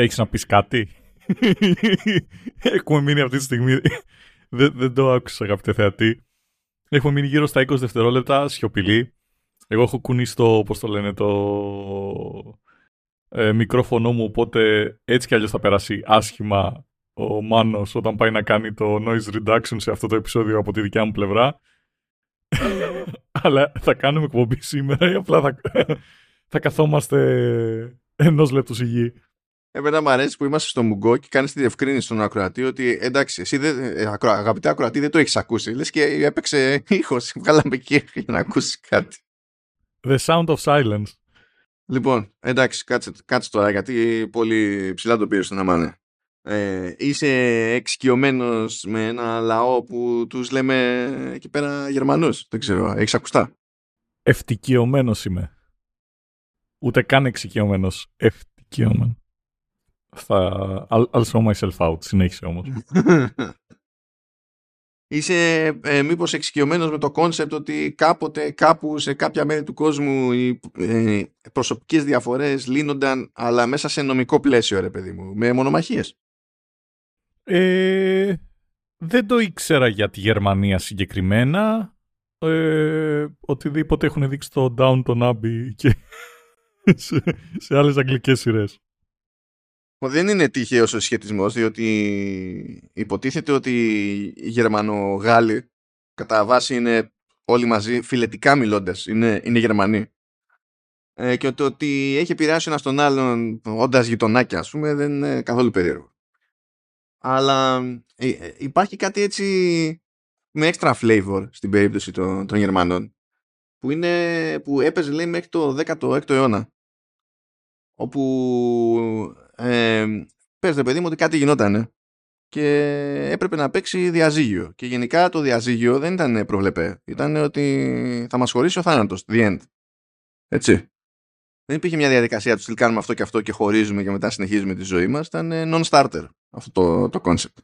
Έχεις να πεις κάτι; Έχουμε μείνει αυτή τη στιγμή. δεν, δεν το άκουσα, αγαπητέ θεατή. Έχουμε μείνει γύρω στα 20 δευτερόλεπτα, σιωπηλή. Εγώ έχω κουνήσει το, πώς το λένε, το ε, μικρόφωνο μου, οπότε έτσι κι αλλιώς θα περάσει άσχημα ο Μάνος όταν πάει να κάνει το noise reduction σε αυτό το επεισόδιο από τη δικιά μου πλευρά. Αλλά θα κάνουμε εκπομπή σήμερα ή απλά θα, θα καθόμαστε ενός λεπτού σιγή. Εμένα μου αρέσει που είμαστε στο Μουγκό και κάνεις τη διευκρίνηση στον ακροατή ότι εντάξει, εσύ δεν, ε, αγαπητέ ακροατή δεν το έχεις ακούσει. Λες και έπαιξε ήχος. Βγάλαμε εκεί για να ακούσεις κάτι. The sound of silence. Λοιπόν, εντάξει, κάτσε, κάτσε τώρα γιατί πολύ ψηλά το πήρες στον αμάνε. Ε, είσαι εξοικειωμένος με ένα λαό που τους λέμε εκεί πέρα Γερμανούς; Δεν ξέρω, έχεις ακουστά; Ευτικιωμένος είμαι. Ούτε καν εξοικειωμένος. Ευτικιωμένος. Θα... I'll, I'll show myself out. Συνέχισε όμως. Είσαι ε, μήπως εξοικειωμένος με το concept ότι κάποτε κάπου σε κάποια μέρη του κόσμου οι ε, προσωπικές διαφορές λύνονταν αλλά μέσα σε νομικό πλαίσιο ρε παιδί μου, με μονομαχίες; Ε, δεν το ήξερα για τη Γερμανία συγκεκριμένα. Ε, οτιδήποτε έχουν δείξει το Downton Abbey και σε, σε άλλες αγγλικές σειρές. Δεν είναι τυχαίος ο σχετισμό, διότι υποτίθεται ότι οι Γερμανογάλοι κατά βάση είναι όλοι μαζί φιλετικά μιλώντας. Είναι, είναι Γερμανοί. Ε, και το ότι έχει επηρεάσει ένας τον άλλον όντας γειτονάκια, ας πούμε, δεν είναι καθόλου περίεργο. Αλλά ε, ε, υπάρχει κάτι έτσι με extra flavor στην περίπτωση των, των Γερμανών που, είναι, που έπαιζε λέει μέχρι το 16ο αιώνα όπου ε, πες παιδί μου ότι κάτι γινότανε και έπρεπε να παίξει διαζύγιο. Και γενικά το διαζύγιο δεν ήταν προβλεπέ. Ήταν ότι θα μας χωρίσει ο θάνατος the end. Έτσι. Δεν υπήρχε μια διαδικασία του κάνουμε αυτό και αυτό και χωρίζουμε και μετά συνεχίζουμε τη ζωή μας. Ήταν non-starter αυτό το, το concept.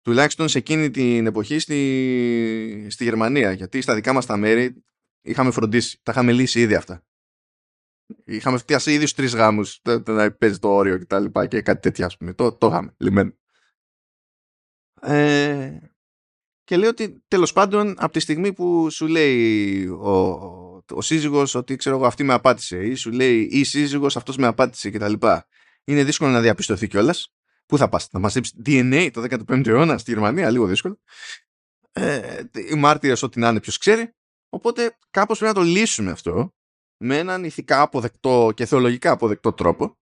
Τουλάχιστον σε εκείνη την εποχή στη, στη Γερμανία γιατί στα δικά μας τα μέρη είχαμε φροντίσει, τα είχαμε λύσει ήδη αυτά Είχαμε φτιάσει ήδη στους τρεις γάμους να παίζει το όριο και τα λοιπά και κάτι τέτοια, ας πούμε. Το, το είχαμε λυμμένο. Ε, και λέει ότι τέλος πάντων από τη στιγμή που σου λέει ο, ο, ο σύζυγος ότι ξέρω εγώ αυτή με απάτησε ή σου λέει η σύζυγος αυτός με απάτησε και τα λοιπά είναι δύσκολο να διαπιστωθεί κιόλας. Πού θα πας, θα μας DNA το 15ο αιώνα στη Γερμανία, λίγο δύσκολο. Ε, οι μάρτυρες ό,τι να είναι ποιος ξέρει. Οπότε κάπως πρέπει να το λύσουμε αυτό με έναν ηθικά αποδεκτό και θεολογικά αποδεκτό τρόπο.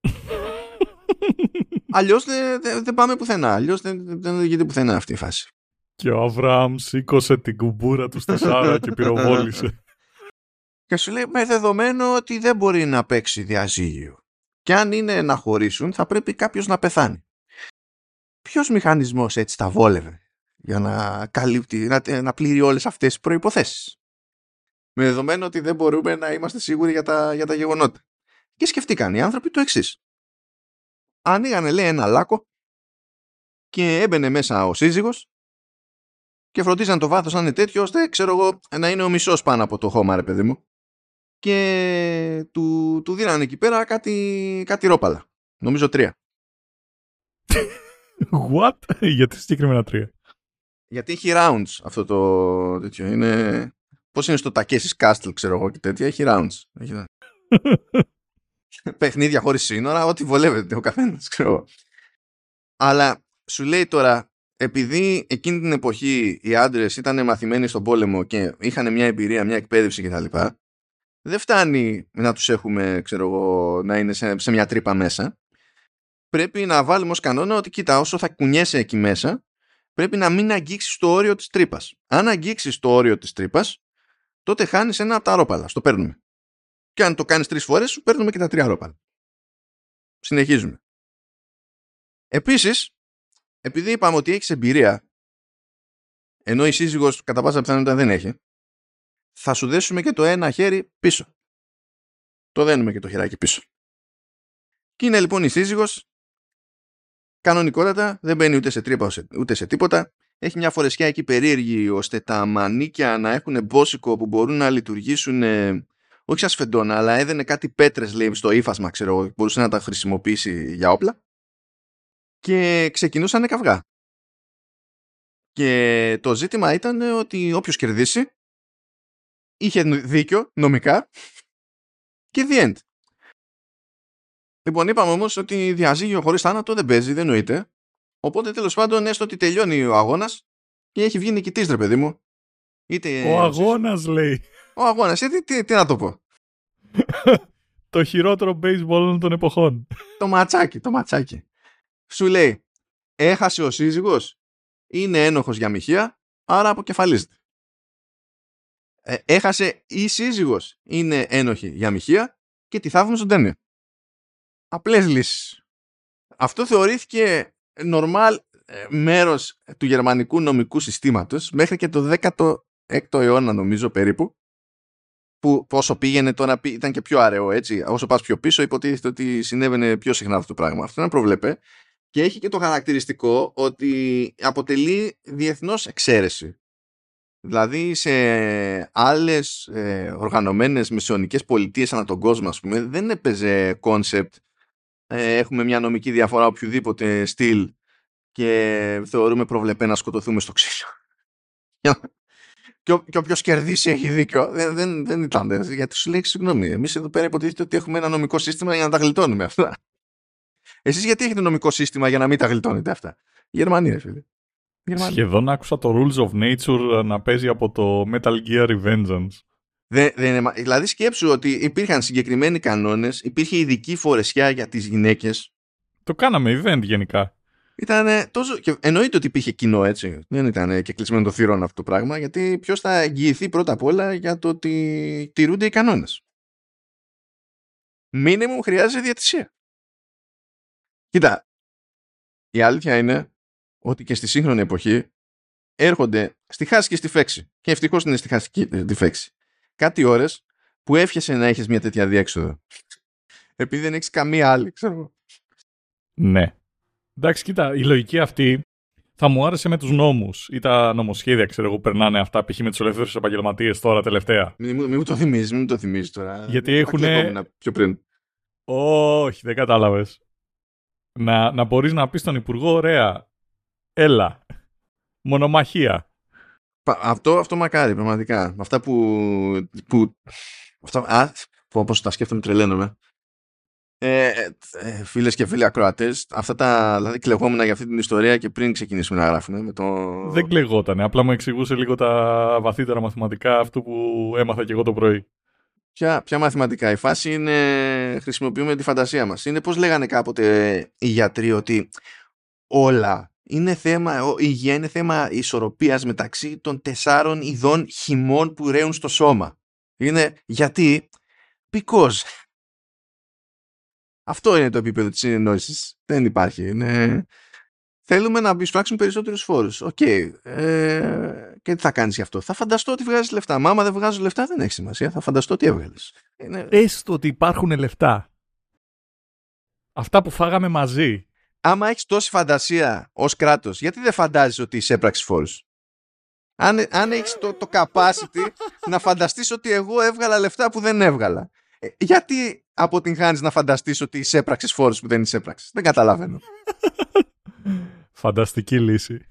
Αλλιώς δεν δε, πάμε πουθενά. Αλλιώς δεν, δεν οδηγείται πουθενά αυτή η φάση. Και ο Αβραάμ σήκωσε την κουμπούρα του στα Σάρα και πυροβόλησε. Και σου λέει με δεδομένο ότι δεν μπορεί να παίξει διαζύγιο. Και αν είναι να χωρίσουν θα πρέπει κάποιος να πεθάνει. Ποιος μηχανισμός έτσι τα βόλευε για να, καλύπτει, να, να πλήρει όλες αυτές τις προϋποθέσεις; Με δεδομένο ότι δεν μπορούμε να είμαστε σίγουροι για τα, για τα γεγονότα. Και σκεφτήκαν οι άνθρωποι το εξής. Ανοίγανε λέει ένα λάκκο και έμπαινε μέσα ο σύζυγος και φροντίζαν το βάθος να είναι τέτοιο ώστε ξέρω εγώ να είναι ο μισός πάνω από το χώμα ρε παιδί μου και του, του δίνανε εκεί πέρα κάτι, κάτι ρόπαλα. Νομίζω τρία. What? Γιατί συγκεκριμένα τρία; Γιατί έχει rounds αυτό το τέτοιο. Είναι Πώς είναι στο Takeshi Castle, ξέρω εγώ και τέτοια, έχει rounds. Έχει... Παιχνίδια χωρίς σύνορα, ό,τι βολεύεται ο καθένας, ξέρω Αλλά σου λέει τώρα, επειδή εκείνη την εποχή οι άντρες ήταν μαθημένοι στον πόλεμο και είχαν μια εμπειρία, μια εκπαίδευση κτλ. Δεν φτάνει να τους έχουμε, ξέρω εγώ, να είναι σε, σε μια τρύπα μέσα. Πρέπει να βάλουμε ως κανόνα ότι κοίτα, όσο θα κουνιέσαι εκεί μέσα, πρέπει να μην αγγίξεις το όριο της τρύπας. Αν αγγίξεις το όριο της τρύπας, τότε χάνεις ένα από τα ρόπαλα. Στο παίρνουμε. Και αν το κάνεις τρεις φορές, σου παίρνουμε και τα τρία ρόπαλα. Συνεχίζουμε. Επίσης, επειδή είπαμε ότι έχεις εμπειρία, ενώ η σύζυγος κατά πάσα πιθανότητα δεν έχει, θα σου δέσουμε και το ένα χέρι πίσω. Το δένουμε και το χεράκι πίσω. Και είναι λοιπόν η σύζυγος κανονικότατα, δεν μπαίνει ούτε σε τρύπα ούτε σε τίποτα έχει μια φορεσιά εκεί περίεργη ώστε τα μανίκια να έχουν μπόσικο που μπορούν να λειτουργήσουν όχι σαν σφεντόνα, αλλά έδαινε κάτι πέτρες λέει στο ύφασμα, ξέρω, μπορούσε να τα χρησιμοποιήσει για όπλα και ξεκινούσαν καυγά. Και το ζήτημα ήταν ότι όποιος κερδίσει είχε δίκιο νομικά και the end. Λοιπόν, είπαμε όμως ότι διαζύγιο χωρίς θάνατο δεν παίζει, δεν νοείται. Οπότε τέλος πάντων, έστω ότι τελειώνει ο αγώνας και έχει βγει νικητής, ρε παιδί μου. Είτε, ο αγώνας λέει. Ο αγώνας, ε, τι, τι, να το πω. το χειρότερο baseball των εποχών. το ματσάκι, το ματσάκι. Σου λέει, έχασε ο σύζυγος, είναι ένοχος για μοιχεία, άρα αποκεφαλίζεται. Ε, έχασε η σύζυγος, είναι ένοχη για μοιχεία και τη θαύμα στον τένιο. Απλές λύσεις. Αυτό θεωρήθηκε normal ε, μέρος του γερμανικού νομικού συστήματος μέχρι και το 16ο αιώνα νομίζω περίπου που όσο πήγαινε τώρα ήταν και πιο αραιό έτσι. Όσο πας πιο πίσω υποτίθεται ότι συνέβαινε πιο συχνά αυτό το πράγμα. Αυτό να προβλέπε. Και έχει και το χαρακτηριστικό ότι αποτελεί διεθνώς εξαίρεση. Δηλαδή σε άλλες ε, οργανωμένες μεσαιωνικές πολιτείες ανά τον κόσμο ας πούμε δεν έπαιζε concept ε, έχουμε μια νομική διαφορά οποιοδήποτε στυλ και θεωρούμε προβλεπέ να σκοτωθούμε στο ξύλο. και, και όποιος κερδίσει έχει δίκιο. Δεν, δεν, δεν ήταν. Γιατί σου λέει συγγνώμη. Εμείς εδώ πέρα υποτίθεται ότι έχουμε ένα νομικό σύστημα για να τα γλιτώνουμε αυτά. Εσείς γιατί έχετε νομικό σύστημα για να μην τα γλιτώνετε αυτά; Γερμανία, φίλε. Γερμανία. Σχεδόν άκουσα το Rules of Nature να παίζει από το Metal Gear Revengeance. Δεν, δεν δηλαδή σκέψου ότι υπήρχαν συγκεκριμένοι κανόνες, υπήρχε ειδική φορεσιά για τις γυναίκες. Το κάναμε event γενικά. Ήταν τόσο. Και εννοείται ότι υπήρχε κοινό έτσι. Δεν ήταν και κλεισμένο το θύρον αυτό το πράγμα, γιατί ποιος θα εγγυηθεί πρώτα απ' όλα για το ότι τηρούνται οι κανόνες. Μήνυμου χρειάζεται διατησία. Κοίτα, η αλήθεια είναι ότι και στη σύγχρονη εποχή έρχονται στη χάση και στη φέξη. Και ευτυχώς είναι στη χάση και στη φέξη κάτι ώρες που εύχεσαι να έχεις μια τέτοια διέξοδο. Επειδή δεν έχεις καμία άλλη, ξέρω Ναι. Εντάξει, κοίτα, η λογική αυτή θα μου άρεσε με τους νόμους ή τα νομοσχέδια, ξέρω εγώ, περνάνε αυτά π.χ. με τους ελεύθερους επαγγελματίες τώρα τελευταία. Μην, μην, μου το θυμίζεις, μην το θυμίζεις τώρα. Γιατί έχουν. Πιο πριν. Όχι, δεν κατάλαβες. Να, να μπορείς να πεις στον Υπουργό, ωραία, έλα. Μονομαχία. Αυτό, αυτό μακάρι, πραγματικά. Αυτά που. που αυτά, α, όπως τα σκέφτομαι, τρελαίνομαι. Ε, ε, Φίλες και φίλοι ακροατές, αυτά τα. Δηλαδή, κλεγόμουν για αυτή την ιστορία και πριν ξεκινήσουμε να γράφουμε. Με το... Δεν κλεγότανε. Απλά μου εξηγούσε λίγο τα βαθύτερα μαθηματικά, αυτό που έμαθα και εγώ το πρωί. Ποια, ποια μαθηματικά; Η φάση είναι. Χρησιμοποιούμε τη φαντασία μας. Είναι πώ λέγανε κάποτε οι γιατροί ότι όλα είναι θέμα, η υγεία είναι θέμα ισορροπίας μεταξύ των τεσσάρων ειδών χυμών που ρέουν στο σώμα. Είναι γιατί, because. Αυτό είναι το επίπεδο της συνεννόησης. Δεν υπάρχει. Είναι... Θέλουμε να εισπράξουμε περισσότερους φόρους. OK. Okay. Ε, και τι θα κάνεις γι' αυτό; Θα φανταστώ ότι βγάζεις λεφτά. Μα άμα δεν βγάζω λεφτά, δεν έχει σημασία. Θα φανταστώ ότι έβγαλες. Είναι... Έστω ότι υπάρχουν λεφτά. Αυτά που φάγαμε μαζί άμα έχεις τόση φαντασία ως κράτος, γιατί δεν φαντάζει ότι είσαι έπραξης φόρου. Αν, αν έχεις το, το capacity να φανταστείς ότι εγώ έβγαλα λεφτά που δεν έβγαλα. Ε, γιατί αποτυγχάνει να φανταστείς ότι είσαι έπραξης φόρου που δεν είσαι έπραξης; Δεν καταλαβαίνω. Φανταστική λύση.